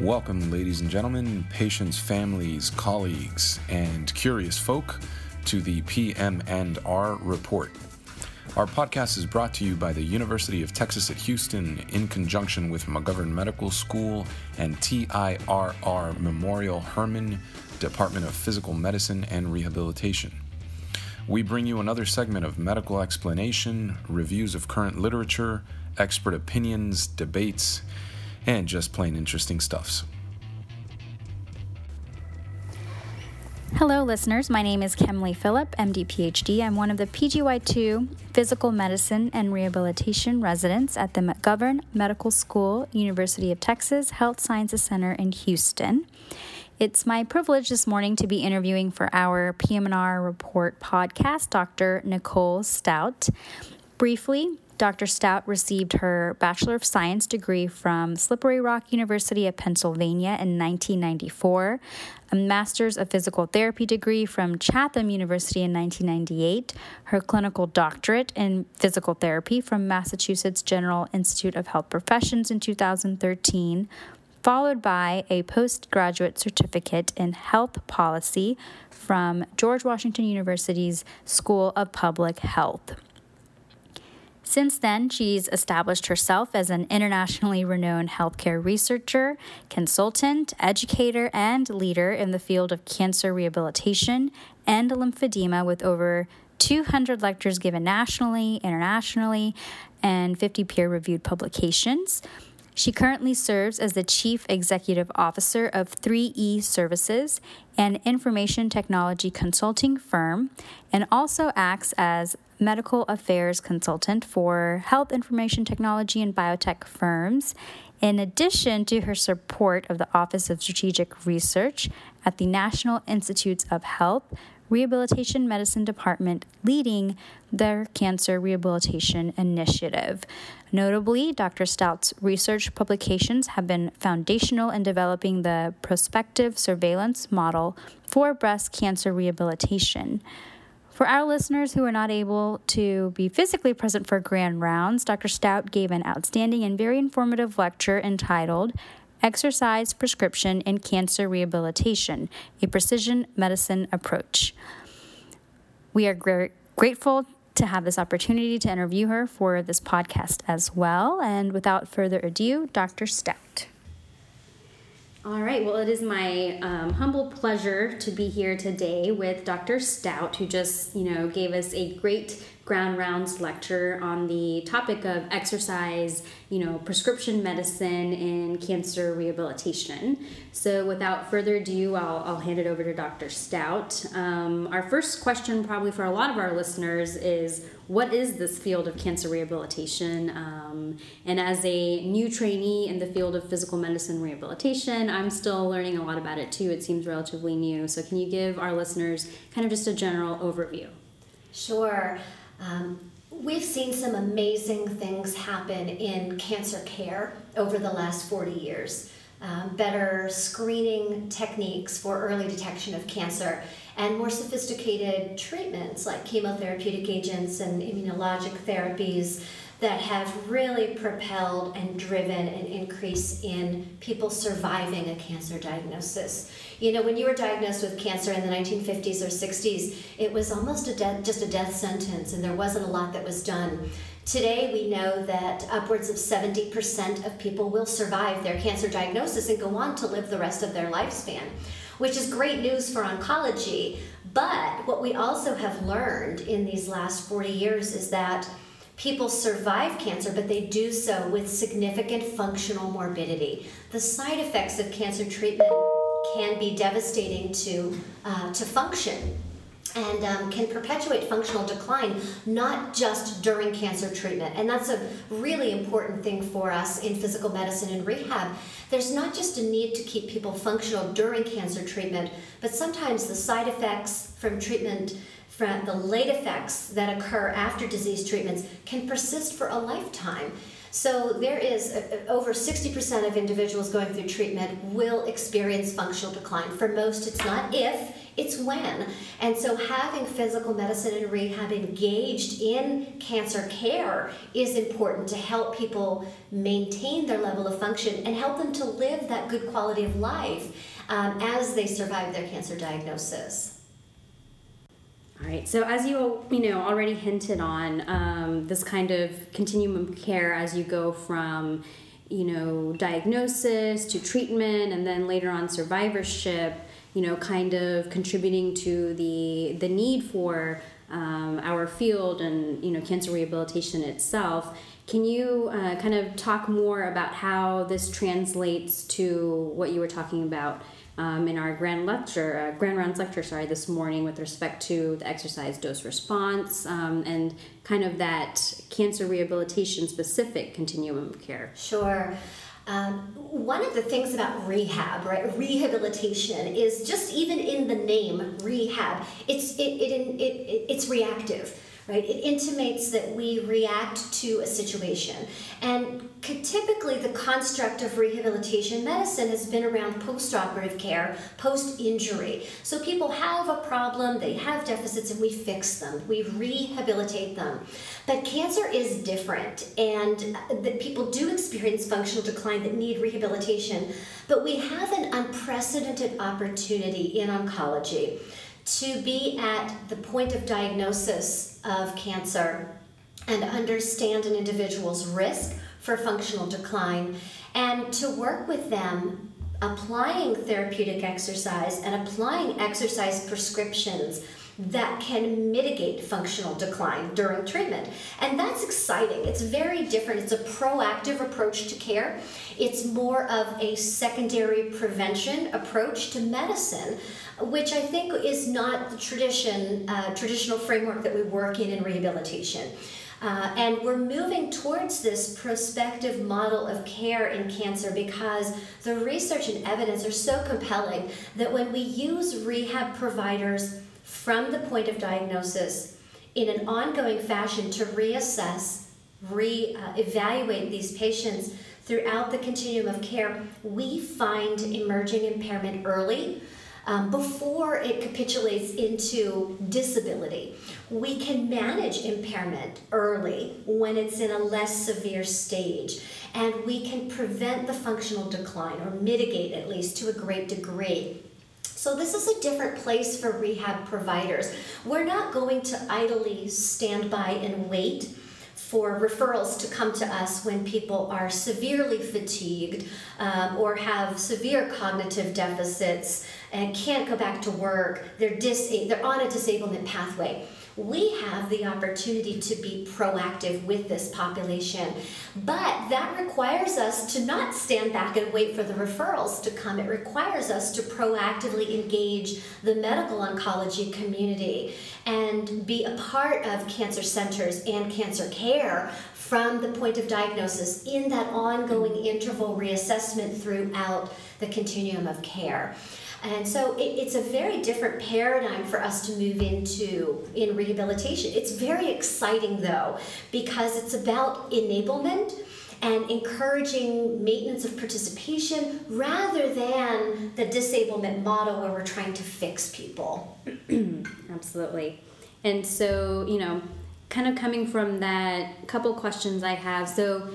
Welcome, ladies and gentlemen, patients, families, colleagues, and curious folk to the PM and R report. Our podcast is brought to you by the University of Texas at Houston in conjunction with McGovern Medical School and TIRR Memorial Hermann Department of Physical Medicine and Rehabilitation. We bring you another segment of medical explanation, reviews of current literature, expert opinions, debates, and just plain interesting stuffs. Hello, listeners. My name is Kemly Phillip, MD PhD. I'm one of the PGY2 Physical Medicine and Rehabilitation residents at the McGovern Medical School, University of Texas Health Sciences Center in Houston. It's my privilege this morning to be interviewing for our PM&R Report podcast Dr. Nicole Stout. Briefly, Dr. Stout received her Bachelor of Science degree from Slippery Rock University of Pennsylvania in 1994, a Master's of Physical Therapy degree from Chatham University in 1998, her clinical doctorate in physical therapy from Massachusetts General Institute of Health Professions in 2013, followed by a postgraduate certificate in health policy from George Washington University's School of Public Health. Since then, she's established herself as an internationally renowned healthcare researcher, consultant, educator, and leader in the field of cancer rehabilitation and lymphedema with over 200 lectures given nationally, internationally, and 50 peer reviewed publications. She currently serves as the Chief Executive Officer of 3E Services, an information technology consulting firm, and also acts as medical affairs consultant for health information technology and biotech firms, in addition to her support of the Office of Strategic Research at the National Institutes of Health Rehabilitation Medicine Department leading their Cancer Rehabilitation Initiative. Notably, Dr. Stout's research publications have been foundational in developing the prospective surveillance model for breast cancer rehabilitation. For our listeners who are not able to be physically present for grand rounds, Dr. Stout gave an outstanding and very informative lecture entitled Exercise Prescription in Cancer Rehabilitation, a Precision Medicine Approach. We are gr- grateful to have this opportunity to interview her for this podcast as well. And without further ado, Dr. Stout. All right, well, it is my um, humble pleasure to be here today with Dr. Stout, who just, you know, gave us a great ground rounds lecture on the topic of exercise, you know, prescription medicine and cancer rehabilitation. So, without further ado, I'll, I'll hand it over to Dr. Stout. Um, our first question, probably for a lot of our listeners, is what is this field of cancer rehabilitation? Um, and as a new trainee in the field of physical medicine rehabilitation, I'm still learning a lot about it too. It seems relatively new. So, can you give our listeners kind of just a general overview? Sure. Um, we've seen some amazing things happen in cancer care over the last 40 years. Um, better screening techniques for early detection of cancer and more sophisticated treatments like chemotherapeutic agents and immunologic therapies that have really propelled and driven an increase in people surviving a cancer diagnosis. You know, when you were diagnosed with cancer in the 1950s or 60s, it was almost a de- just a death sentence, and there wasn't a lot that was done. Today, we know that upwards of 70% of people will survive their cancer diagnosis and go on to live the rest of their lifespan, which is great news for oncology. But what we also have learned in these last 40 years is that People survive cancer, but they do so with significant functional morbidity. The side effects of cancer treatment can be devastating to, uh, to function and um, can perpetuate functional decline, not just during cancer treatment. And that's a really important thing for us in physical medicine and rehab. There's not just a need to keep people functional during cancer treatment, but sometimes the side effects from treatment from the late effects that occur after disease treatments can persist for a lifetime. So there is a, a, over 60% of individuals going through treatment will experience functional decline. For most, it's not if, it's when. And so having physical medicine and rehab engaged in cancer care is important to help people maintain their level of function and help them to live that good quality of life um, as they survive their cancer diagnosis. All right. So as you you know already hinted on, um, this kind of continuum of care as you go from you know diagnosis to treatment and then later on survivorship you know kind of contributing to the the need for um, our field and you know cancer rehabilitation itself can you uh, kind of talk more about how this translates to what you were talking about um, in our grand lecture, uh, grand rounds lecture, sorry, this morning with respect to the exercise dose response um, and kind of that cancer rehabilitation specific continuum of care. Sure. Um, one of the things about rehab, right, rehabilitation, is just even in the name rehab, it's it, it, it, it it's reactive right? It intimates that we react to a situation. And typically, the construct of rehabilitation medicine has been around post operative care, post injury. So people have a problem, they have deficits, and we fix them, we rehabilitate them. But cancer is different, and uh, that people do experience functional decline that need rehabilitation. But we have an unprecedented opportunity in oncology to be at the point of diagnosis of cancer and understand an individual's risk for functional decline and to work with them applying therapeutic exercise and applying exercise prescriptions that can mitigate functional decline during treatment. And that's exciting. It's very different. It's a proactive approach to care, it's more of a secondary prevention approach to medicine which I think is not the tradition, uh, traditional framework that we work in in rehabilitation. Uh, and we're moving towards this prospective model of care in cancer because the research and evidence are so compelling that when we use rehab providers from the point of diagnosis in an ongoing fashion to reassess, re uh, evaluate these patients throughout the continuum of care, we find emerging impairment early um, before it capitulates into disability. We can manage impairment early when it's in a less severe stage, and we can prevent the functional decline or mitigate at least to a great degree. So, this is a different place for rehab providers. We're not going to idly stand by and wait for referrals to come to us when people are severely fatigued um, or have severe cognitive deficits and can't go back to work. They're, dis- they're on a disablement pathway we have the opportunity to be proactive with this population. But that requires us to not stand back and wait for the referrals to come. It requires us to proactively engage the medical oncology community and be a part of cancer centers and cancer care from the point of diagnosis in that ongoing interval reassessment throughout the continuum of care. And so it, it's a very different paradigm for us to move into in rehabilitation. It's very exciting though, because it's about enablement and encouraging maintenance of participation rather than the disablement model where we're trying to fix people. Absolutely. And so, you know, kind of coming from that couple questions I have. So,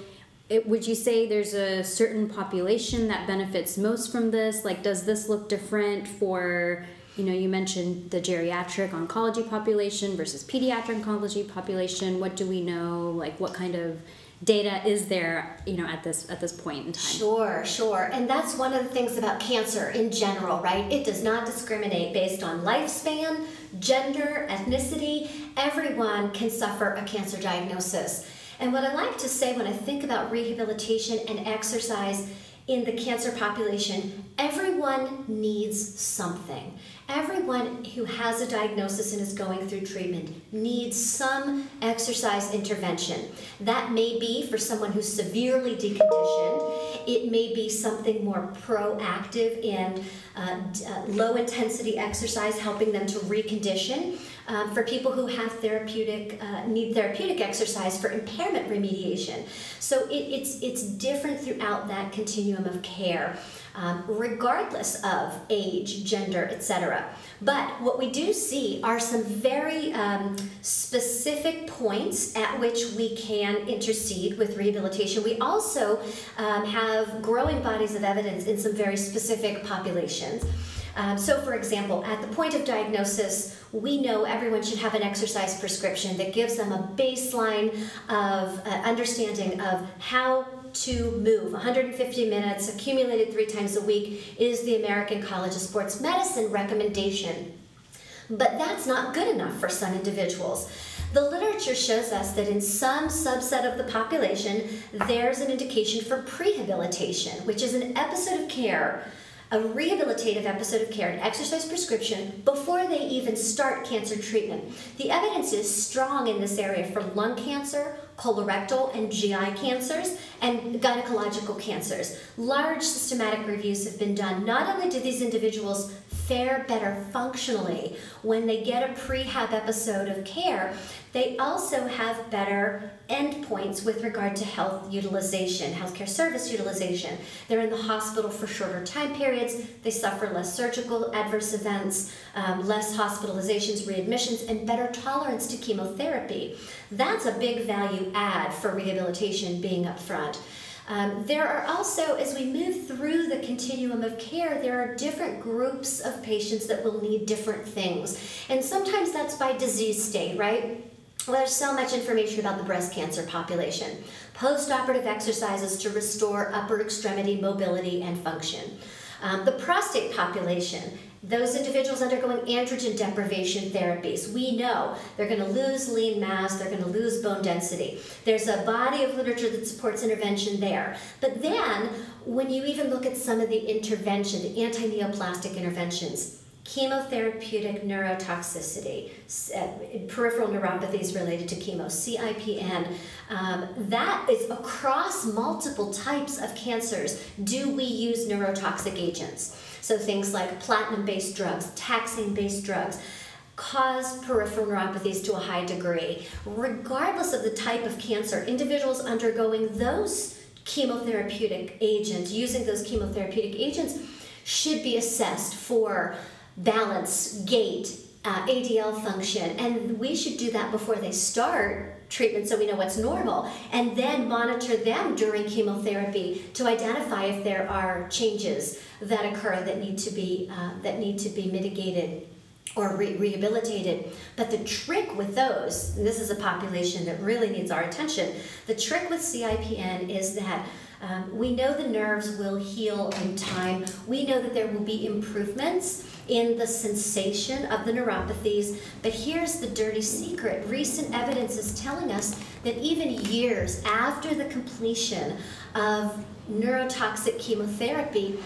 it, would you say there's a certain population that benefits most from this? Like, does this look different for, you know, you mentioned the geriatric oncology population versus pediatric oncology population. What do we know? Like, what kind of data is there you know at this at this point in time sure sure and that's one of the things about cancer in general right it does not discriminate based on lifespan gender ethnicity everyone can suffer a cancer diagnosis and what I like to say when I think about rehabilitation and exercise in the cancer population, everyone needs something. Everyone who has a diagnosis and is going through treatment needs some exercise intervention. That may be for someone who's severely deconditioned, it may be something more proactive and uh, uh, low intensity exercise, helping them to recondition. Um, for people who have therapeutic uh, need therapeutic exercise for impairment remediation. So it, it's it's different throughout that continuum of care, um, regardless of age, gender, etc. But what we do see are some very um, specific points at which we can intercede with rehabilitation. We also um, have growing bodies of evidence in some very specific populations. Um, so, for example, at the point of diagnosis, we know everyone should have an exercise prescription that gives them a baseline of uh, understanding of how to move 150 minutes accumulated three times a week is the American College of Sports Medicine recommendation. But that's not good enough for some individuals. The literature shows us that in some subset of the population, there's an indication for prehabilitation, which is an episode of care a rehabilitative episode of care, an exercise prescription, before they even start cancer treatment. The evidence is strong in this area for lung cancer, colorectal and GI cancers, and gynecological cancers. Large systematic reviews have been done. Not only do these individuals fare better functionally when they get a prehab episode of care, they also have better endpoints with regard to health utilization, healthcare service utilization. They're in the hospital for shorter time periods, they suffer less surgical adverse events, um, less hospitalizations, readmissions, and better tolerance to chemotherapy. That's a big value add for rehabilitation being up front. Um, there are also, as we move through the continuum of care, there are different groups of patients that will need different things. And sometimes that's by disease state, right? Well, there's so much information about the breast cancer population. Postoperative exercises to restore upper extremity mobility and function. Um, the prostate population, those individuals undergoing androgen deprivation therapies, we know they're going to lose lean mass, they're going to lose bone density. There's a body of literature that supports intervention there. But then, when you even look at some of the intervention, the anti neoplastic interventions, chemotherapeutic neurotoxicity, uh, peripheral neuropathies related to chemo, CIPN. Um, that is across multiple types of cancers. Do we use neurotoxic agents? So things like platinum based drugs, taxane based drugs cause peripheral neuropathies to a high degree. Regardless of the type of cancer, individuals undergoing those chemotherapeutic agents, using those chemotherapeutic agents, should be assessed for balance, gait, uh, ADL function, and we should do that before they start treatment so we know what's normal, and then monitor them during chemotherapy to identify if there are changes that occur that need to be uh, that need to be mitigated or re- rehabilitated. But the trick with those, this is a population that really needs our attention. The trick with CIPN is that um, we know the nerves will heal in time. We know that there will be improvements in the sensation of the neuropathies. But here's the dirty secret recent evidence is telling us that even years after the completion of neurotoxic chemotherapy,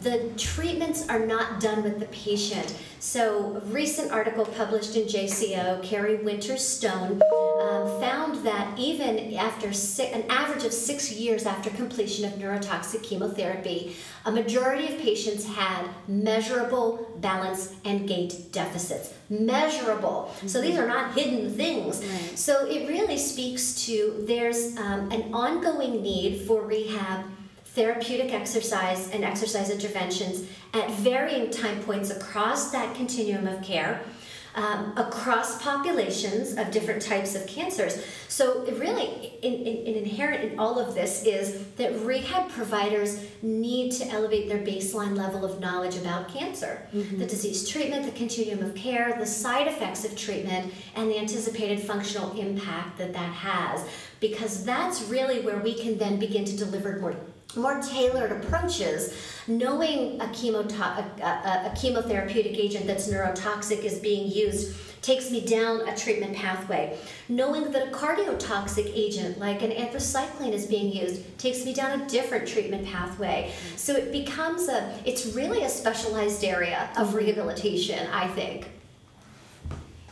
the treatments are not done with the patient. So, a recent article published in JCO, Kerri Winters-Stone, um, found that even after six, an average of six years after completion of neurotoxic chemotherapy, a majority of patients had measurable balance and gait deficits. Measurable. Mm-hmm. So, these are not hidden things. Right. So, it really speaks to there's um, an ongoing need for rehab therapeutic exercise and exercise interventions at varying time points across that continuum of care. Um, across populations of different types of cancers. So, really, in, in, in, inherent in all of this is that rehab providers need to elevate their baseline level of knowledge about cancer, mm-hmm. the disease treatment, the continuum of care, the side effects of treatment, and the anticipated functional impact that that has. Because that's really where we can then begin to deliver more more tailored approaches, knowing a, chemoto- a, a, a, chemotherapeutic agent that's neurotoxic is being used takes me down a treatment pathway. Knowing that a cardiotoxic agent like an anthracycline is being used takes me down a different treatment pathway. So it becomes a, it's really a specialized area of mm-hmm. rehabilitation, I think.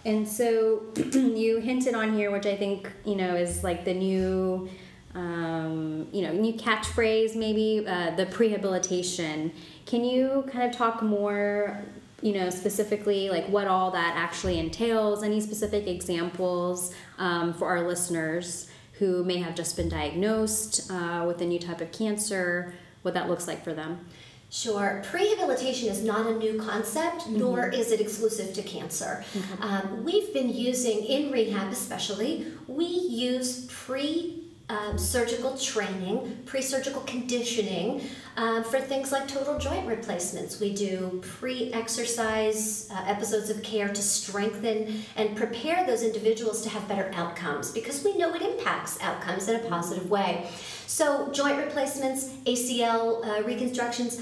And so you hinted on here, which I think, you know, is like the new um, you know, new catchphrase maybe, uh, the prehabilitation. Can you kind of talk more you know, specifically like what all that actually entails, any specific examples um, for our listeners who may have just been diagnosed uh, with a new type of cancer, what that looks like for them. Sure. Prehabilitation is not a new concept, mm-hmm. nor is it exclusive to cancer. Mm-hmm. Um, we've been using, in rehab especially, we use pre um, surgical training, pre surgical conditioning um, for things like total joint replacements. We do pre exercise uh, episodes of care to strengthen and prepare those individuals to have better outcomes because we know it impacts outcomes in a positive way. So, joint replacements, ACL uh, reconstructions,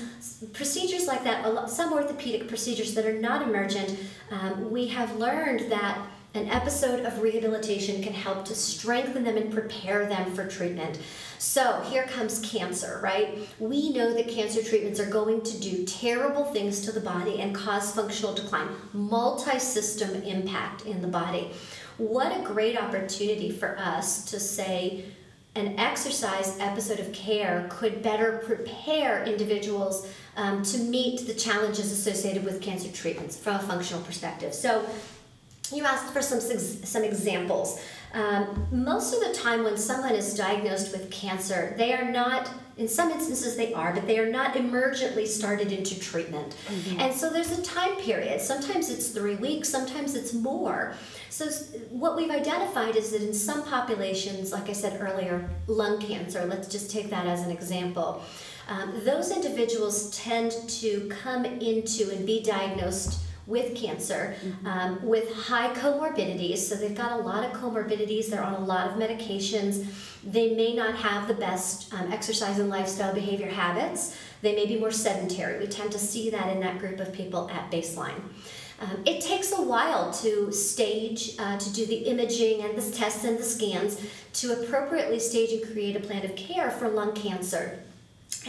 procedures like that, some orthopedic procedures that are not emergent, um, we have learned that an episode of rehabilitation can help to strengthen them and prepare them for treatment. So here comes cancer, right? We know that cancer treatments are going to do terrible things to the body and cause functional decline, multi system impact in the body. What a great opportunity for us to say, an exercise episode of care could better prepare individuals um, to meet the challenges associated with cancer treatments from a functional perspective. So, you asked for some some examples. Um, most of the time, when someone is diagnosed with cancer, they are not. In some instances, they are, but they are not emergently started into treatment. Mm-hmm. And so there's a time period. Sometimes it's three weeks, sometimes it's more. So, what we've identified is that in some populations, like I said earlier, lung cancer, let's just take that as an example, um, those individuals tend to come into and be diagnosed with cancer mm-hmm. um, with high comorbidities. So they've got a lot of comorbidities, they're on a lot of medications. They may not have the best um, exercise and lifestyle behavior habits. They may be more sedentary. We tend to see that in that group of people at baseline. Um, it takes a while to stage, uh, to do the imaging and the tests and the scans to appropriately stage and create a plan of care for lung cancer.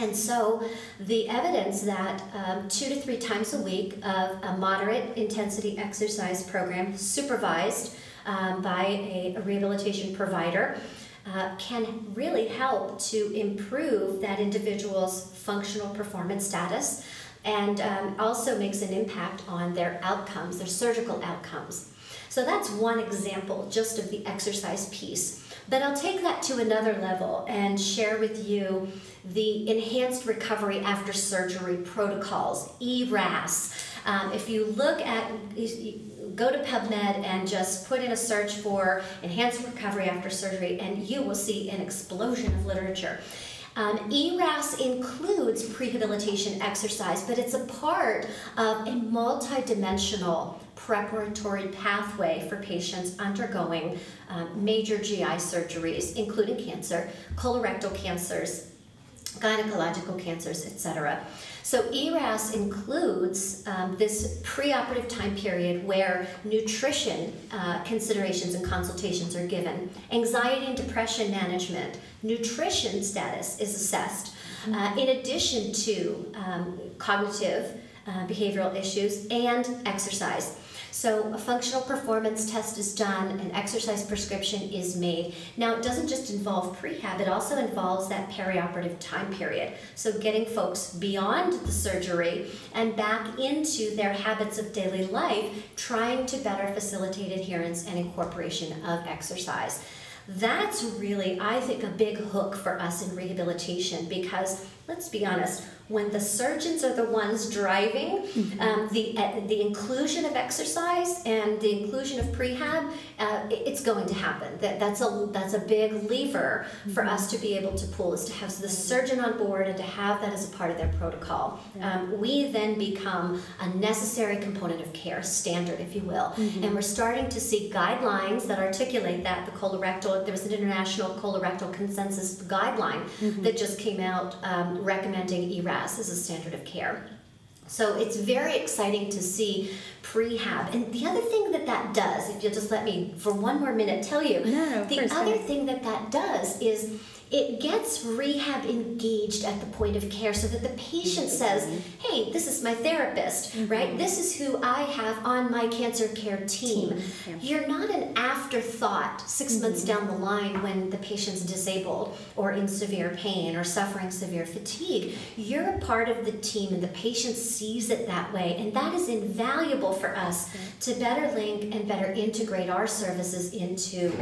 And so the evidence that um, two to three times a week of a moderate intensity exercise program supervised um, by a, a, rehabilitation provider uh, can really help to improve that individual's functional performance status and um, also makes an impact on their outcomes, their surgical outcomes. So that's one example just of the exercise piece. But I'll take that to another level and share with you the Enhanced Recovery After Surgery Protocols, ERAS. Um, if you look at, go to PubMed and just put in a search for Enhanced Recovery After Surgery, and you will see an explosion of literature. Um, ERAS includes prehabilitation exercise, but it's a part of a multidimensional preparatory pathway for patients undergoing um, major GI surgeries, including cancer, colorectal cancers, gynecological cancers, etc. So ERAS includes um, this preoperative time period where nutrition uh, considerations and consultations are given, anxiety and depression management, nutrition status is assessed, uh, in addition to um, cognitive uh, behavioral issues and exercise. So a functional performance test is done, an exercise prescription is made. Now it doesn't just involve prehab, it also involves that perioperative time period. So getting folks beyond the surgery and back into their habits of daily life, trying to better facilitate adherence and incorporation of exercise. That's really, I think, a big hook for us in rehabilitation because let's be honest, when the surgeons are the ones driving mm-hmm. um, the uh, the inclusion of exercise and the inclusion of prehab, uh, it's going to happen. That that's a that's a big lever for mm-hmm. us to be able to pull is to have the surgeon on board and to have that as a part of their protocol. Um, we then become a necessary component of care, standard, if you will, mm-hmm. and we're starting to see guidelines that articulate that. The colorectal there was an international colorectal consensus guideline mm-hmm. that just came out um, recommending ERAS as a standard of care. So it's very exciting to see prehab. And the other thing that that does, if you'll just let me for one more minute tell you, no, the other thing that that does is it gets rehab engaged at the point of care so that the patient says, hey, this is my therapist, mm-hmm. right? This is who I have on my cancer care team. team. Yeah. You're not an afterthought 6 mm-hmm. months down the line when the patient's disabled or in severe pain or suffering severe fatigue. You're a part of the team and the patient sees it that way. And that is invaluable for us to better link and better integrate our services into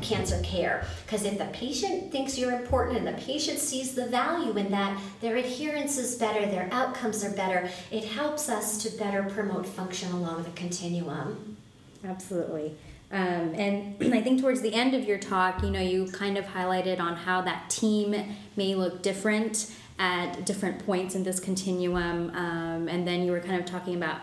cancer care. Because if the patient thinks you're important and the patient sees the value in that, their adherence is better, their outcomes are better. It helps us to better promote function along the continuum. Absolutely. Um, and I think towards the end of your talk, you know, you kind of highlighted on how that team may look different at different points in this continuum. Um, and then you were kind of talking about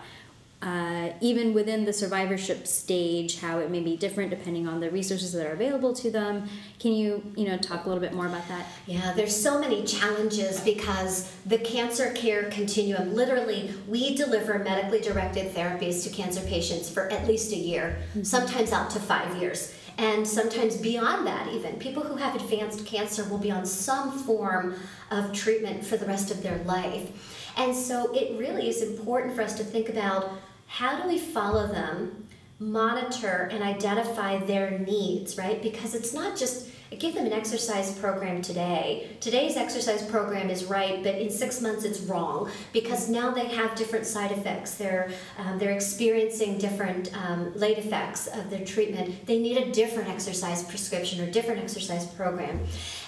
uh, even within the survivorship stage, how it may be different depending on the resources that are available to them. Can you, you know, talk a little bit more about that? Yeah, there's so many challenges because the cancer care continuum, literally, we deliver medically directed therapies to cancer patients for at least a year, mm-hmm. sometimes out to five years. And sometimes beyond that, even people who have advanced cancer will be on some form of treatment for the rest of their life. And so it really is important for us to think about how do we follow them, monitor, and identify their needs, right? Because it's not just give them an exercise program today. Today's exercise program is right, but in six months it's wrong because now they have different side effects. They're um, they're experiencing different um, late effects of their treatment. They need a different exercise prescription or different exercise program,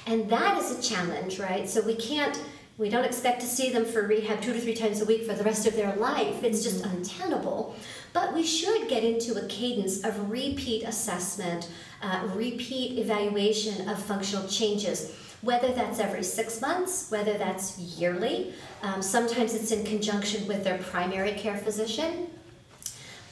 and that is a challenge, right? So we can't we don't expect to see them for rehab two to three times a week for the rest of their life. It's just mm-hmm. untenable. But we should get into a cadence of repeat assessment, uh, repeat evaluation of functional changes, whether that's every six months, whether that's yearly. Um, sometimes it's in conjunction with their primary care physician.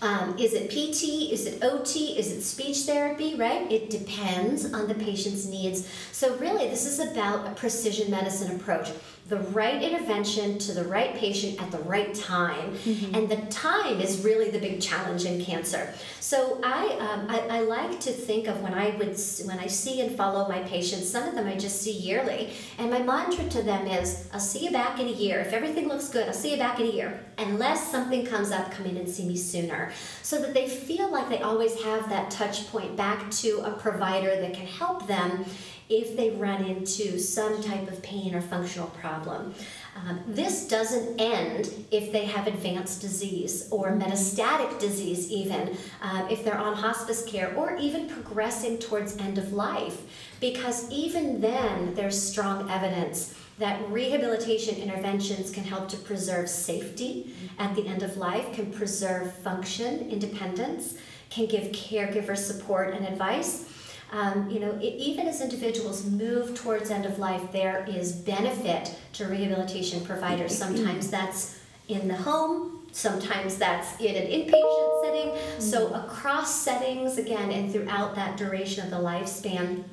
Um, is it PT? Is it OT? Is it speech therapy? Right? It depends on the patient's needs. So, really, this is about a precision medicine approach the right intervention to the right patient at the right time. Mm-hmm. And the time is really the big challenge in cancer. So I, um, I, I, like to think of when I would when I see and follow my patients. Some of them I just see yearly, and my mantra to them is, "I'll see you back in a year. If everything looks good, I'll see you back in a year. Unless something comes up, come in and see me sooner." So that they feel like they always have that touch point back to a provider that can help them if they run into some type of pain or functional problem. Um, this doesn't end if they have advanced disease or metastatic disease, even uh, if they're on hospice care or even progressing towards end of life, because even then there's strong evidence that rehabilitation interventions can help to preserve safety at the end of life, can preserve function, independence, can give caregiver support and advice um, you know, it, even as individuals move towards end of life, there is benefit to rehabilitation providers. Sometimes that's in the home, sometimes that's in an inpatient setting. So, mm-hmm. across settings, again, and throughout that duration of the lifespan,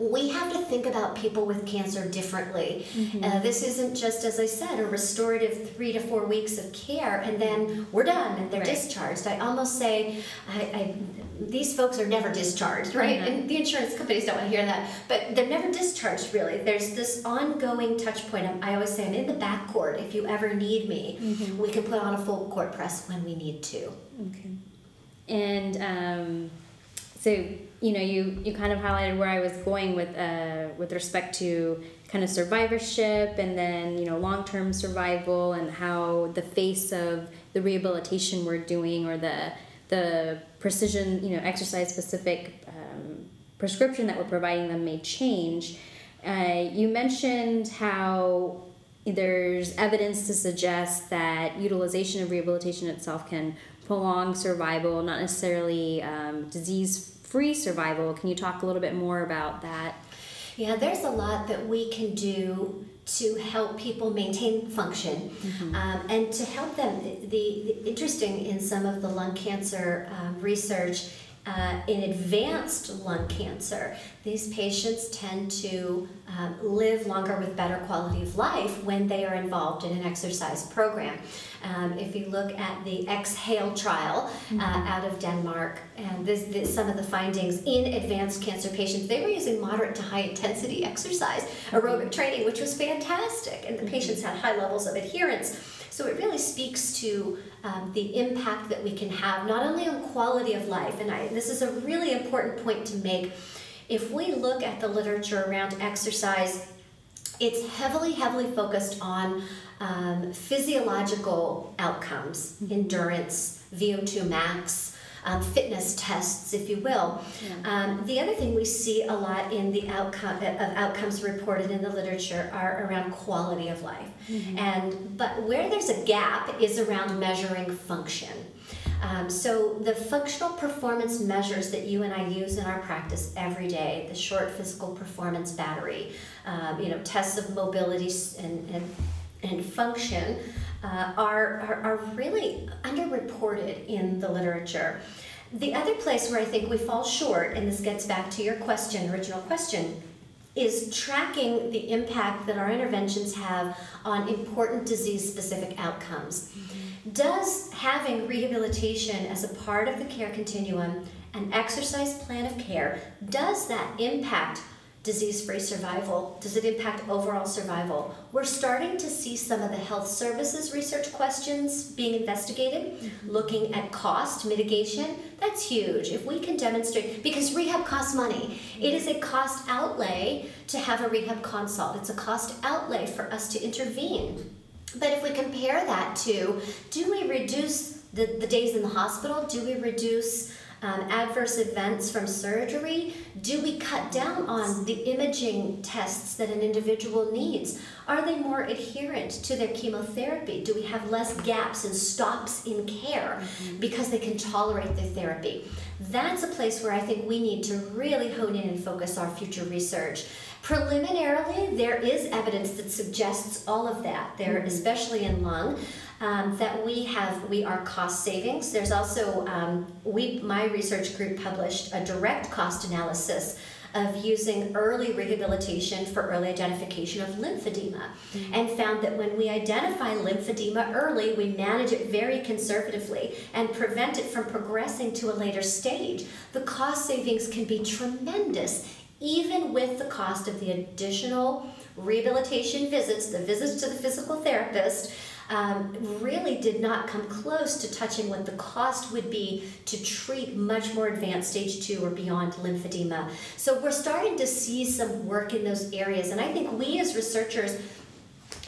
we have to think about people with cancer differently. Mm-hmm. Uh, this isn't just, as I said, a restorative three to four weeks of care and then we're done and they're right. discharged. I almost say, I, I, these folks are never discharged, right? Mm-hmm. And the insurance companies don't want to hear that, but they're never discharged really. There's this ongoing touch point. I always say, I'm in the back court. If you ever need me, mm-hmm. we can put on a full court press when we need to. Okay. And um, so, you know, you, you kind of highlighted where I was going with, uh, with respect to kind of survivorship and then, you know, long term survival and how the face of the rehabilitation we're doing or the the precision, you know, exercise specific um, prescription that we're providing them may change. Uh, you mentioned how there's evidence to suggest that utilization of rehabilitation itself can prolong survival, not necessarily um, disease free survival. Can you talk a little bit more about that? Yeah, there's a lot that we can do to help people maintain function mm-hmm. um, and to help them. The, the, interesting in some of the lung cancer um, research uh, in advanced lung cancer, these patients tend to um, live longer with better quality of life when they are involved in an exercise program. Um, if you look at the Exhale trial uh, mm-hmm. out of Denmark, and this, this, some of the findings in advanced cancer patients, they were using moderate to high intensity exercise, aerobic training, which was fantastic, and the mm-hmm. patients had high levels of adherence. So it really speaks to um, the impact that we can have not only on quality of life, and I, this is a really important point to make. If we look at the literature around exercise, it's heavily, heavily focused on um, physiological outcomes, mm-hmm. endurance, VO2 max, um, fitness tests, if you will. Yeah. Um, the other thing we see a lot in the outcome of outcomes reported in the literature are around quality of life, mm-hmm. and but where there's a gap is around measuring function. Um, so the functional performance measures that you and I use in our practice every day, the short physical performance battery, um, you know, tests of mobility and, and, and function, uh, are, are, are really underreported in the literature. The other place where I think we fall short, and this gets back to your question, original question, is tracking the impact that our interventions have on important disease specific outcomes. Does having rehabilitation as a part of the care continuum, an exercise plan of care, does that impact disease free survival? Does it impact overall survival? We're starting to see some of the health services research questions being investigated, mm-hmm. looking at cost mitigation. That's huge. If we can demonstrate, because rehab costs money, it is a cost outlay to have a rehab consult, it's a cost outlay for us to intervene. But if we compare that to do we reduce the, the days in the hospital? Do we reduce um, adverse events from surgery? Do we cut down on the imaging tests that an individual needs? Are they more adherent to their chemotherapy? Do we have less gaps and stops in care mm-hmm. because they can tolerate their therapy? That's a place where I think we need to really hone in and focus our future research. Preliminarily, there is evidence that suggests all of that there, mm-hmm. especially in lung um, that we have we are cost savings. There's also um, we my research group published a direct cost analysis of using early rehabilitation for early identification of lymphedema mm-hmm. and found that when we identify lymphedema early, we manage it very conservatively and prevent it from progressing to a later stage. The cost savings can be tremendous, even with the cost of the additional rehabilitation visits, the visits to the physical therapist, um, really did not come close to touching what the cost would be to treat much more advanced stage two or beyond lymphedema. So we're starting to see some work in those areas, and I think we as researchers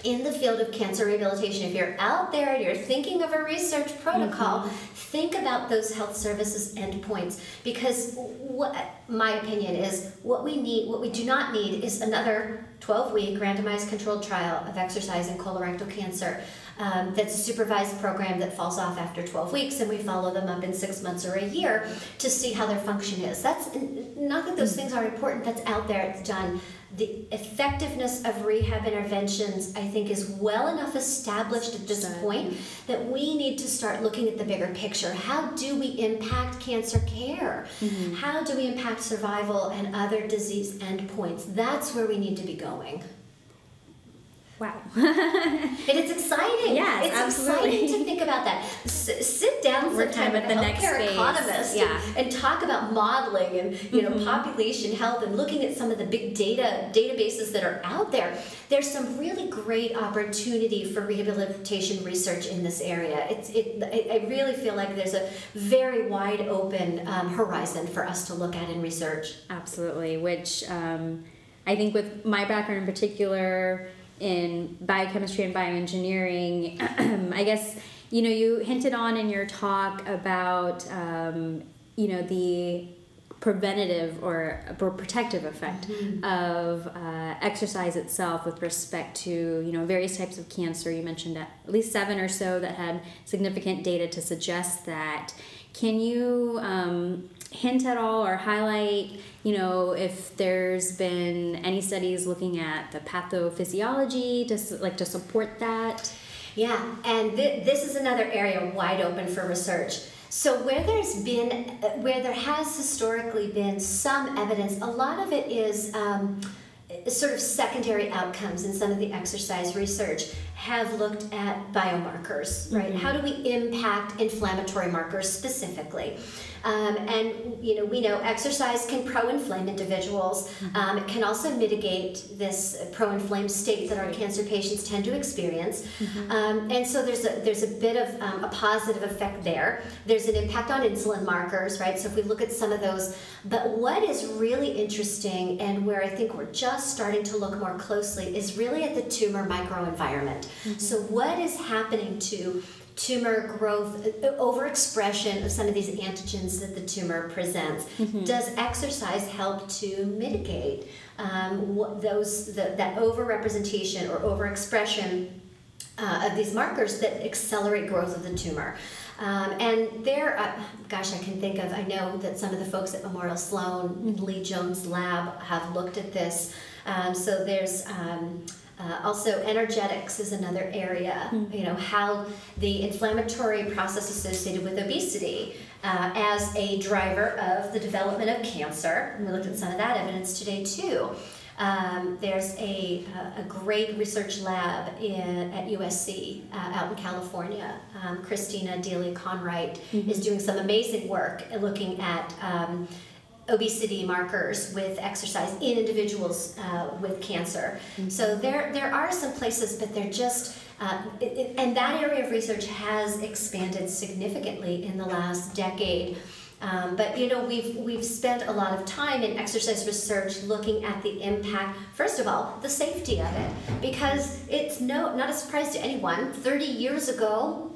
in the field of cancer rehabilitation, if you're out there and you're thinking of a research protocol, mm-hmm. think about those health services endpoints because what my opinion is what we need, what we do not need is another 12 week randomized controlled trial of exercise in colorectal cancer. Um, that's a supervised program that falls off after 12 weeks, and we follow them up in six months or a year to see how their function is. That's not that those things are important, that's out there, it's done. The effectiveness of rehab interventions, I think, is well enough established at this point that we need to start looking at the bigger picture. How do we impact cancer care? Mm-hmm. How do we impact survival and other disease endpoints? That's where we need to be going. Wow. and it's exciting. Yes, it's absolutely. exciting to think about that. S- sit down sometime with a healthcare economist yeah. and, and, talk about modeling and you know mm-hmm. population health and looking at some of the big data databases that are out there. There's some really great opportunity for rehabilitation research in this area. It's it. I really feel like there's a very wide open um, horizon for us to look at in research. Absolutely, which um, I think with my background in particular in biochemistry and bioengineering, I guess you know you hinted on in your talk about um, you know the preventative or, protective effect mm-hmm. of uh, exercise itself with respect to you know various types of cancer you mentioned at least seven or so that had significant data to suggest that can you um, hint at all or highlight, you know, if there's been any studies looking at the pathophysiology to like to support that? Yeah, and th- this is another area wide open for research. So where there's been, where there has historically been some evidence, a lot of it is um, sort of secondary outcomes in some of the exercise research have looked at biomarkers, right? Mm-hmm. How do we impact inflammatory markers specifically? Um, and you know, we know exercise can pro-inflame individuals. Mm-hmm. Um, it can also mitigate this pro-inflamed state that our cancer patients tend to experience. Mm-hmm. Um, and so there's a there's a bit of um, a positive effect there. There's an impact on insulin markers, right? So if we look at some of those, but what is really interesting and where I think we're just starting to look more closely is really at the tumor microenvironment. Mm-hmm. So what is happening to tumor growth, overexpression of some of these antigens that the tumor presents. Mm-hmm. Does exercise help to mitigate um, those the, that overrepresentation or overexpression uh, of these markers that accelerate growth of the tumor? Um, and there, uh, gosh, I can think of, I know that some of the folks at Memorial Sloan, mm-hmm. Lee Jones Lab, have looked at this. Um, so there's um, uh, also, energetics is another area. Mm-hmm. You know how the inflammatory process associated with obesity uh, as a driver of the development of cancer. And we looked at some of that evidence today too. Um, there's a, a great research lab in, at USC uh, out in California. Um, Christina Dieli-Conwright mm-hmm. is doing some amazing work looking at um, obesity markers with exercise in individuals uh, with cancer. Mm-hmm. So there, there are some places, but they're just, uh, it, it, and that area of research has expanded significantly in the last decade. Um, but you know we've we've spent a lot of time in exercise research looking at the impact. First of all, the safety of it, because it's no not a surprise to anyone. Thirty years ago,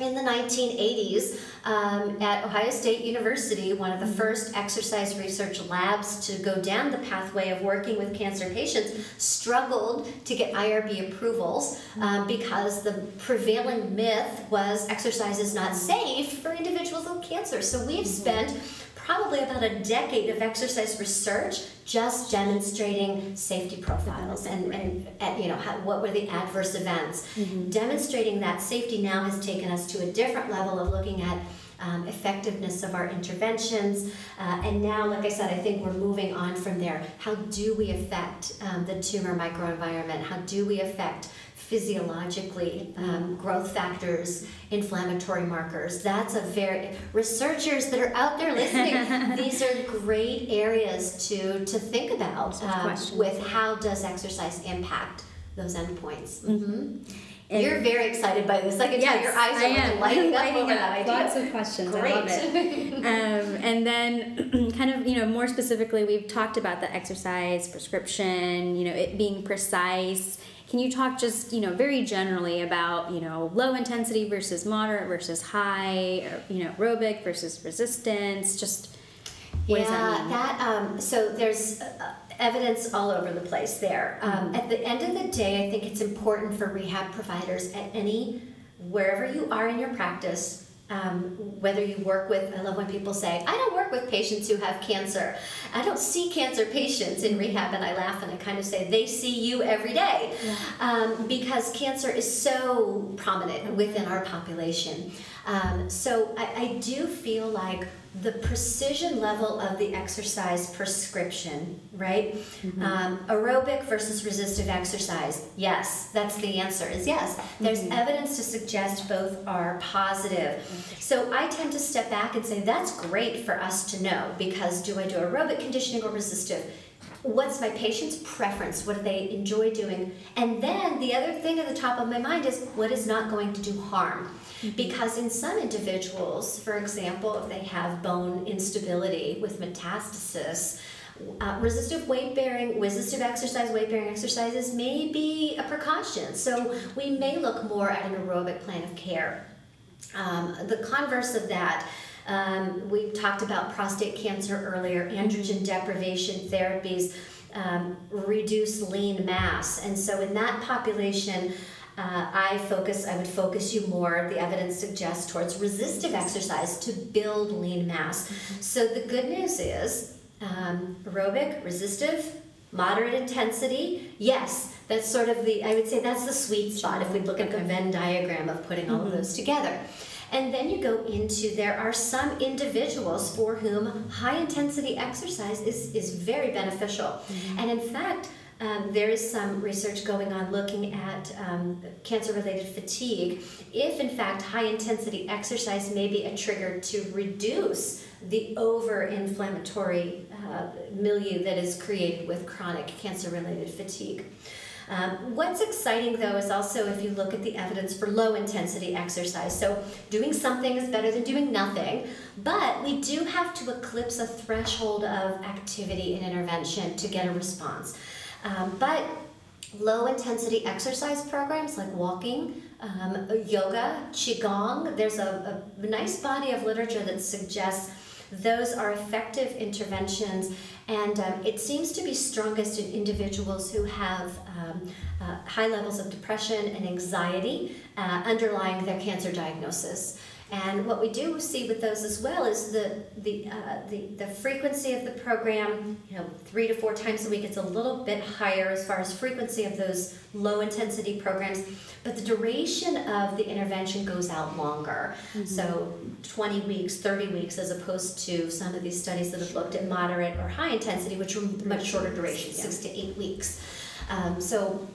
in the 1980s um, at Ohio State University, one of the mm-hmm. first exercise research labs to go down the pathway of working with cancer patients, struggled to get IRB approvals um, because the prevailing myth was exercise is not safe for individuals with cancer. So we've mm-hmm. spent probably about a decade of exercise research just demonstrating safety profiles and, and, and you know how, what were the adverse events. Mm-hmm. Demonstrating that safety now has taken us to a different level of looking at um, effectiveness of our interventions. Uh, and now, like I said, I think we're moving on from there. How do we affect um, the tumor microenvironment? How do we affect physiologically um, growth factors inflammatory markers that's a very researchers that are out there listening these are great areas to to think about um, with how does exercise impact those endpoints mm-hmm. You're very excited by this. I can yes, tell your eyes are lighting up over that idea. Lots of questions. Great. I love it. um, and then, kind of, you know, more specifically, we've talked about the exercise prescription. You know, it being precise can you talk just, you know, very generally about, you know, low intensity versus moderate versus high, or, you know, aerobic versus resistance, just what yeah, that, that um, so there's uh, evidence all over the place there. Um, mm-hmm. At the end of the day, I think it's important for rehab providers at any, wherever you are in your practice, um, whether you work with, I love when people say, I don't work with patients who have cancer. I don't see cancer patients in rehab, and I laugh and I kind of say, they see you every day. Yeah. Um, because cancer is so prominent within our population. Um, so I, I do feel like the precision level of the exercise prescription, right? Mm-hmm. Um, aerobic versus resistive exercise. Yes, that's the answer. Is yes. There's mm-hmm. evidence to suggest both are positive. Mm-hmm. So I tend to step back and say that's great for us to know because do I do aerobic conditioning or resistive? What's my patient's preference? What do they enjoy doing? And then the other thing at the top of my mind is what is not going to do harm? Mm-hmm. Because in some individuals, for example, if they have bone instability with metastasis, uh, resistive weight bearing, resistive exercise, weight bearing exercises may be a precaution. So we may look more at an aerobic plan of care. Um, the converse of that, um, we talked about prostate cancer earlier, androgen deprivation therapies. Um, reduce lean mass. And so, in that population, uh, I focus, I would focus you more, the evidence suggests, towards resistive exercise to build lean mass. Mm-hmm. So the good news is um, aerobic, resistive, moderate intensity, yes, that's sort of the, I would say that's the sweet spot if we look at the Venn diagram of putting all mm-hmm. of those together. And then you go into there are some individuals for whom high intensity exercise is, is very beneficial. Mm-hmm. And in fact, um, there is some research going on looking at um, cancer related fatigue. If, in fact, high intensity exercise may be a trigger to reduce the over inflammatory uh, milieu that is created with chronic cancer related fatigue. Um, what's exciting though is also if you look at the evidence for low intensity exercise. So, doing something is better than doing nothing, but we do have to eclipse a threshold of activity and intervention to get a response. Um, but low intensity exercise programs like walking, um, yoga, qigong, there's a, a nice body of literature that suggests those are effective interventions, and um, it seems to be strongest in individuals who have um, uh, high levels of depression and anxiety uh, underlying their cancer diagnosis. And what we do see with those as well is the the, uh, the the frequency of the program. You know, three to four times a week. It's a little bit higher as far as frequency of those low intensity programs, but the duration of the intervention goes out longer. Mm-hmm. So, twenty weeks, thirty weeks, as opposed to some of these studies that have looked at moderate or high intensity, which were much shorter duration, yeah. six to eight weeks. Um, so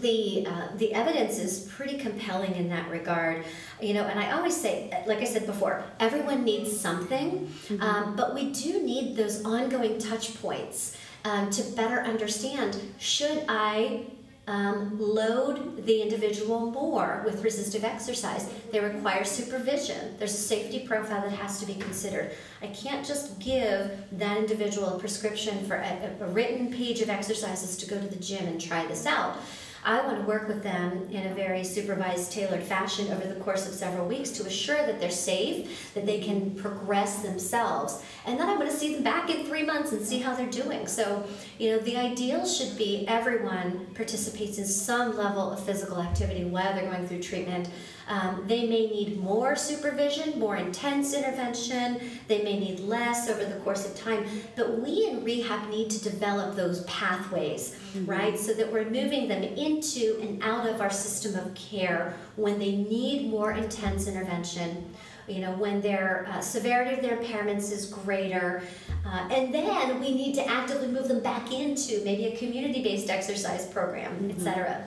the uh, the evidence is pretty compelling in that regard you know and i always say like i said before everyone needs something mm-hmm. um, but we do need those ongoing touch points um, to better understand should i um, load the individual more with resistive exercise. They require supervision. There's a safety profile that has to be considered. I can't just give that individual a prescription for a, a written page of exercises to go to the gym and try this out. I want to work with them in a very supervised, tailored fashion over the course of several weeks to assure that they're safe, that they can progress themselves. And then I want to see them back in three months and see how they're doing. So, you know, the ideal should be everyone participates in some level of physical activity while they're going through treatment. Um, they may need more supervision, more intense intervention. They may need less over the course of time. But we in rehab need to develop those pathways, mm-hmm. right? So that we're moving them into and out of our system of care when they need more intense intervention you know, when their uh, severity of their impairments is greater. Uh, and then we need to actively move them back into maybe a community based exercise program, mm-hmm. et cetera.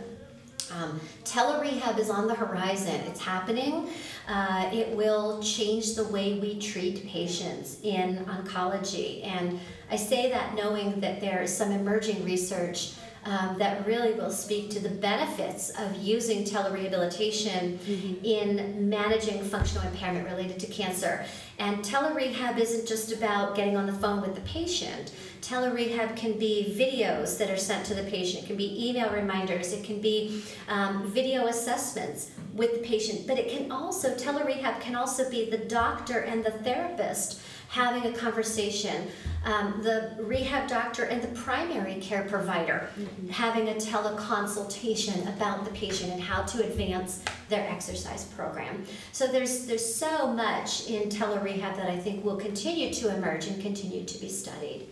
Um, telerehab is on the horizon. It's happening. Uh, it will change the way we treat patients in oncology. And I say that knowing that there is some emerging research um, that really will speak to the benefits of using telerehabilitation mm-hmm. in managing functional impairment related to cancer. And telerehab isn't just about getting on the phone with the patient. Telerehab can be videos that are sent to the patient, it can be email reminders, it can be um, video assessments with the patient, but it can also, telerehab can also be the doctor and the therapist having a conversation, um, the rehab doctor and the primary care provider mm-hmm. having a teleconsultation about the patient and how to advance their exercise program. So there's there's so much in telerehab that I think will continue to emerge and continue to be studied.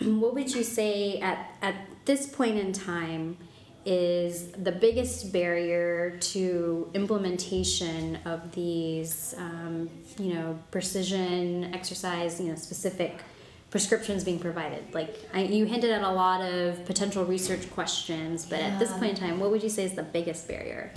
What would you say at at this point in time? Is the biggest barrier to implementation of these, um, you know, precision exercise, you know, specific prescriptions being provided? Like I, you hinted at a lot of potential research questions, but yeah. at this point in time, what would you say is the biggest barrier?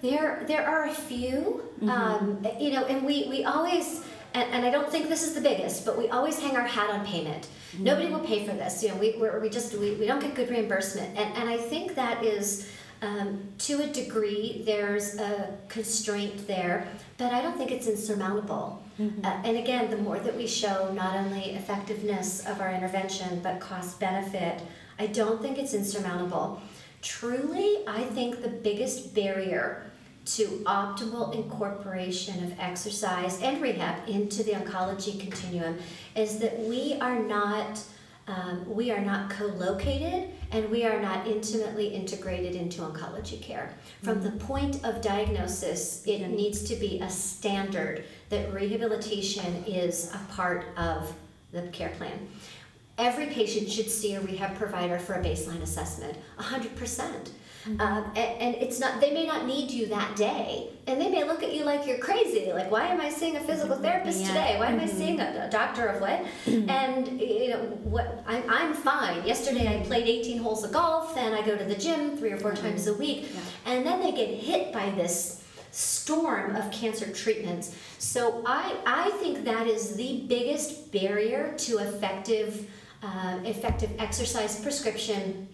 There, there are a few, mm-hmm. um, you know, and we, we always and, and I don't think this is the biggest, but we always hang our hat on payment. Mm-hmm. Nobody will pay for this. You know, we, we we just we, we don't get good reimbursement, and and I think that is. Um, to a degree, there's a constraint there, but I don't think it's insurmountable. Mm-hmm. Uh, and again, the more that we show not only effectiveness of our intervention, but cost benefit, I don't think it's insurmountable. Truly, I think the biggest barrier to optimal incorporation of exercise and rehab into the oncology continuum is that we are not um, we are not co-located and we are not intimately integrated into oncology care. From the point of diagnosis it needs to be a standard that rehabilitation is a part of the care plan. Every patient should see a rehab provider for a baseline assessment 100% Mm-hmm. Um, and, and, it's not, they may not need you that day. And they may look at you like you're crazy. Like, why am I seeing a physical mm-hmm. therapist yeah. today? Why am mm-hmm. I seeing a, a, doctor of what? Mm-hmm. and, you know, what I'm, I'm fine. Yesterday I played 18 holes of golf and I go to the gym three or 4 mm-hmm. times a week. Yeah. And then they get hit by this storm of cancer treatments. So I, I think that is the biggest barrier to effective, uh, effective exercise prescription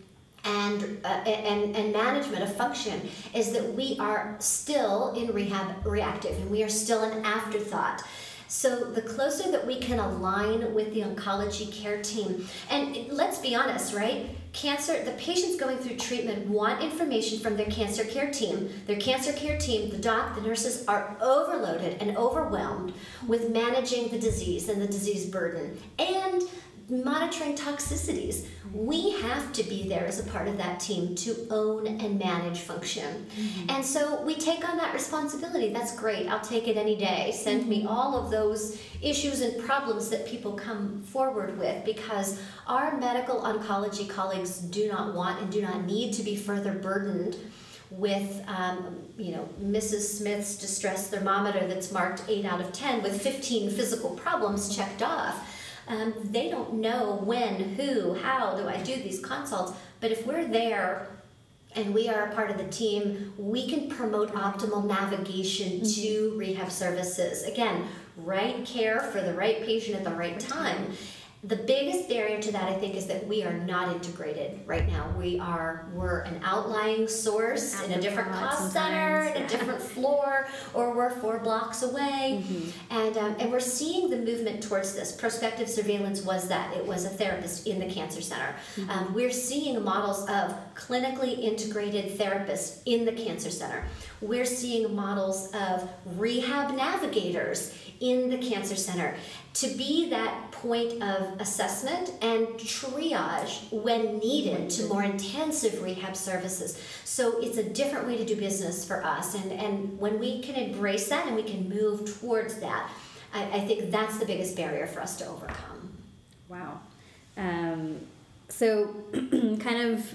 and, uh, and, and management of function is that we are still in rehab reactive and we are still an afterthought. So the closer that we can align with the oncology care team, and let's be honest, right? Cancer, the patients going through treatment want information from their cancer care team. Their cancer care team, the doc, the nurses are overloaded and overwhelmed with managing the disease and the disease burden. And monitoring toxicities. We have to be there as a part of that team to own and manage function. Mm-hmm. And so we take on that responsibility. That's great. I'll take it any day. Send mm-hmm. me all of those issues and problems that people come forward with because our medical oncology colleagues do not want and do not need to be further burdened with um, you know Mrs. Smith's distress thermometer that's marked 8 out of 10 with 15 physical problems checked off um, they don't know when, who, how do I do these consults. But if we're there and we are a part of the team, we can promote optimal navigation mm-hmm. to rehab services. Again, right care for the right patient at the right time the biggest barrier to that i think is that we are not integrated right now. We are we're an outlying source in a different cost center in a different floor or we're four blocks away. Mm-hmm. and um, and we're seeing the movement towards this. Prospective surveillance was that. It was a therapist in the cancer center. Mm-hmm. um, we're seeing models of clinically integrated therapists in the cancer center we're seeing models of rehab navigators in the cancer center to be that point of assessment and triage when needed to more intensive rehab services. So it's a different way to do business for us. And, and when we can embrace that and we can move towards that, I, I think that's the biggest barrier for us to overcome. Wow. Um, so, kind of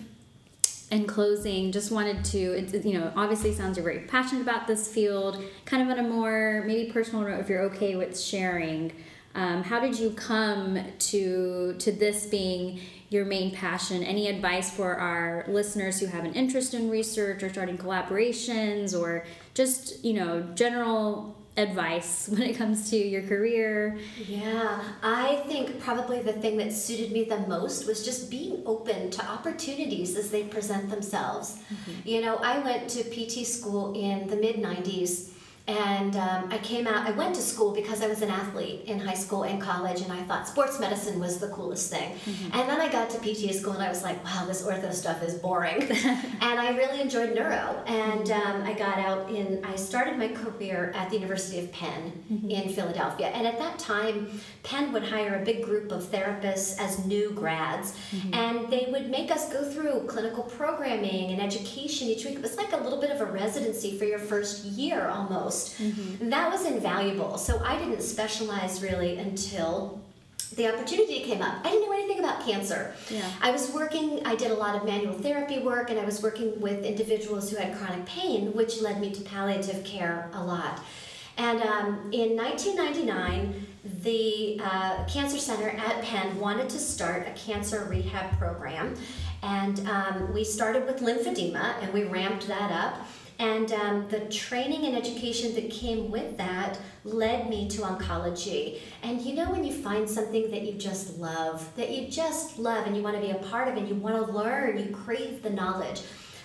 in closing, just wanted to, you know, obviously sounds you're very passionate about this field, kind of on a more maybe personal note, if you're okay with sharing. Um, how did you come to to this being your main passion? Any advice for our listeners who have an interest in research or starting collaborations or just you know general advice when it comes to your career? Yeah, I think probably the thing that suited me the most was just being open to opportunities as they present themselves. Mm-hmm. You know, I went to PT school in the mid 90s and um, I came out, I went to school because I was an athlete in high school and college, and I thought sports medicine was the coolest thing. Mm-hmm. And then I got to PT school and I was like, wow, this ortho stuff is boring. and I really enjoyed neuro. And um, I got out in, I started my career at the University of Penn mm-hmm. in Philadelphia. And at that time, Penn would hire a big group of therapists as new grads, mm-hmm. and they would make us go through clinical programming and education each week. It was like a little bit of a residency for your first year almost. Mm-hmm. That was invaluable. So I didn't specialize really until the opportunity came up. I didn't know anything about cancer. Yeah. I was working, I did a lot of manual therapy work, and I was working with individuals who had chronic pain, which led me to palliative care a lot. And um, in 1999, the uh, Cancer Center at Penn wanted to start a cancer rehab program. And um, we started with lymphedema and we ramped that up. And um, the training and education that came with that led me to oncology. And you know, when you find something that you just love, that you just love and you want to be a part of and you want to learn, you crave the knowledge.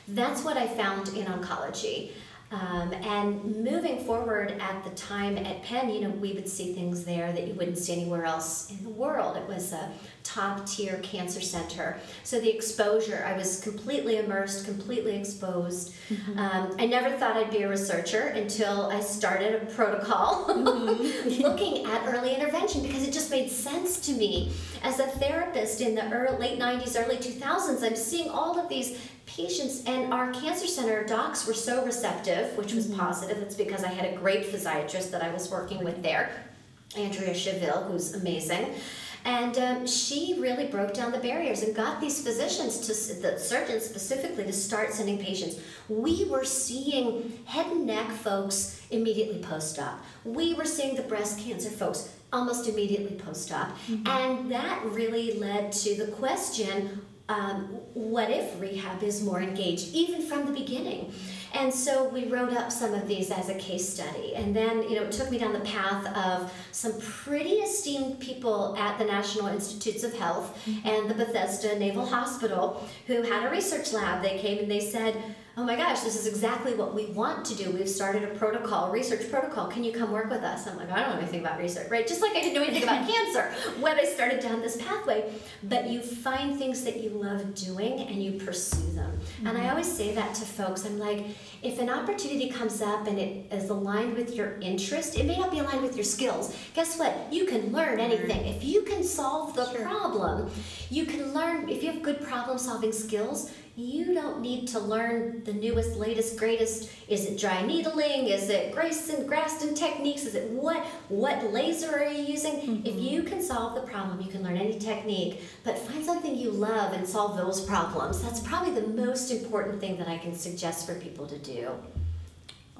That's what I found in oncology. Um, and moving forward at the time at Penn, you know, we would see things there that you wouldn't see anywhere else in the world. It was a top tier cancer center. So the exposure, I was completely immersed, completely exposed. Mm-hmm. Um, I never thought I'd be a researcher until I started a protocol mm-hmm. looking at early intervention because it just made sense to me. As a therapist in the early, late 90s, early 2000s, I'm seeing all of these patients and our cancer center docs were so receptive which was mm-hmm. positive it's because i had a great physiatrist that i was working with there andrea cheville who's amazing And um, she really broke down the barriers and got these physicians, to the surgeons specifically, to start sending patients. We were seeing head and neck folks immediately post op. We were seeing the breast cancer folks almost immediately post op. Mm-hmm. And that really led to the question um, what if rehab is more engaged, even from the beginning? And so we wrote up some of these as a case study. And then, you know, it took me down the path of some pretty esteemed people at the National Institutes of Health mm-hmm. and the Bethesda Naval Hospital who had a research lab. They came and they said, oh my gosh, this is exactly what we want to do. We've started a protocol, a research protocol. Can you come work with us? I'm like, I don't know anything about research, right? Just like I didn't know anything about cancer when I started down this pathway. But you find things that you love doing and you pursue them. Mm-hmm. And I mm-hmm. always say that to folks. I'm like, if an opportunity comes up and it is aligned with your interest, it may not be aligned with your skills. Guess what? You can learn anything. If you can solve the sure. problem, you can learn, if you have good problem solving skills, you don't need to learn the newest, latest, greatest. Is it dry needling? Is it Grayson Graston techniques? Is it what what laser are you using? Mm-hmm. If you can solve the problem, you can learn any technique, but find something you love and solve those problems. That's probably the most important thing that I can suggest for people to do.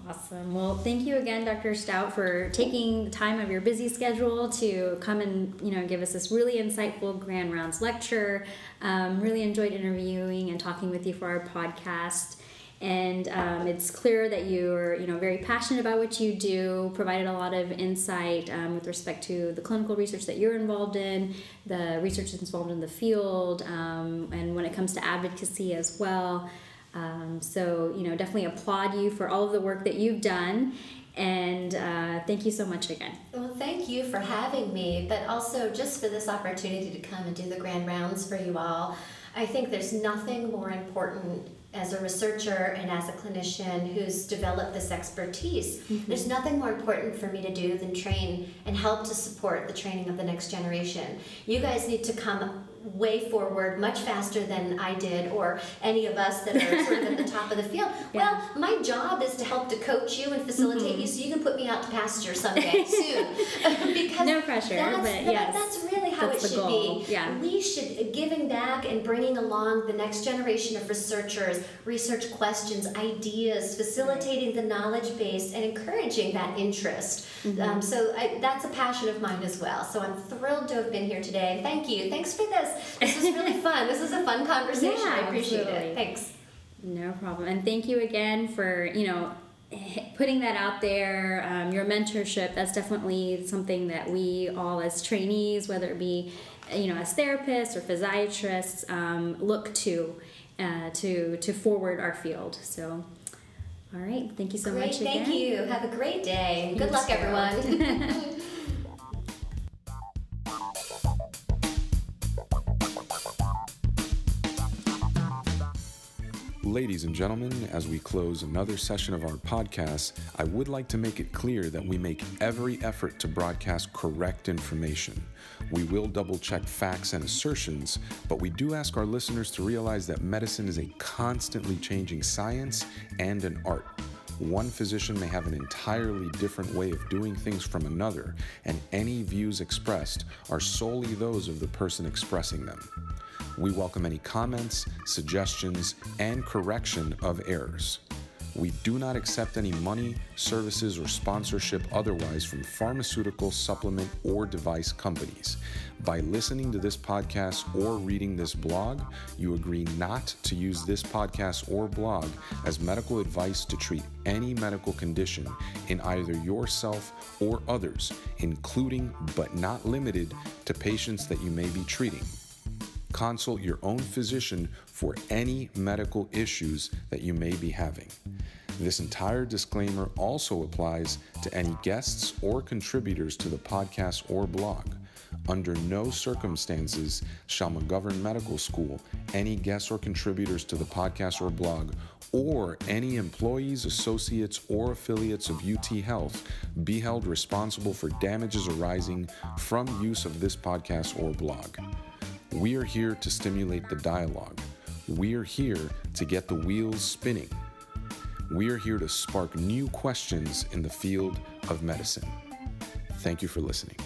Awesome. Well, thank you again, Dr. Stout, for taking the time of your busy schedule to come and you know give us this really insightful Grand Rounds lecture. Um, really enjoyed interviewing and talking with you for our podcast. And um, it's clear that you're you know very passionate about what you do. Provided a lot of insight um, with respect to the clinical research that you're involved in, the research that's involved in the field, um, and when it comes to advocacy as well. Um, so, you know, definitely applaud you for all of the work that you've done. And uh, thank you so much again. Well, thank you for having me, but also just for this opportunity to come and do the grand rounds for you all. I think there's nothing more important as a researcher and as a clinician who's developed this expertise. Mm-hmm. There's nothing more important for me to do than train and help to support the training of the next generation. You guys need to come way forward much faster than I did or any of us that are sort of at the top of the field. Yeah. Well, my job is to help to coach you and facilitate mm-hmm. you so you can put me out to pasture someday soon. because no pressure, that's, but yes, that's really how that's it should goal. be. Yeah. We should giving back and bringing along the next generation of researchers, research questions, ideas, facilitating the knowledge base and encouraging that interest. Mm-hmm. Um, so I, that's a passion of mine as well. So I'm thrilled to have been here today. Thank you. Thanks for this. This was really fun. This was a fun conversation. Yeah, I appreciate absolutely. it. Thanks. No problem. And thank you again for, you know, putting that out there, um, your mentorship, that's definitely something that we all as trainees, whether it be, you know, as therapists or physiatrists, um, look to uh, to to forward our field. So, all right, thank you so great, much. Again. Thank you. Have a great day. Good luck, everyone. Ladies and gentlemen, as we close another session of our podcast, I would like to make it clear that we make every effort to broadcast correct information. We will double check facts and assertions, but we do ask our listeners to realize that medicine is a constantly changing science and an art. One physician may have an entirely different way of doing things from another, and any views expressed are solely those of the person expressing them. We welcome any comments, suggestions, and correction of errors. We do not accept any money, services, or sponsorship otherwise from pharmaceutical, supplement, or device companies. By listening to this podcast or reading this blog, you agree not to use this podcast or blog as medical advice to treat any medical condition in either yourself or others, including but not limited to patients that you may be treating consult your own physician for any medical issues that you may be having. This entire disclaimer also applies to any guests or contributors to the podcast or blog. Under no circumstances shall McGovern Medical School, any guests or contributors to the podcast or blog, or any employees, associates, or affiliates of UT Health be held responsible for damages arising from use of this podcast or blog. We are here to stimulate the dialogue. We are here to get the wheels spinning. We are here to spark new questions in the field of medicine. Thank you for listening.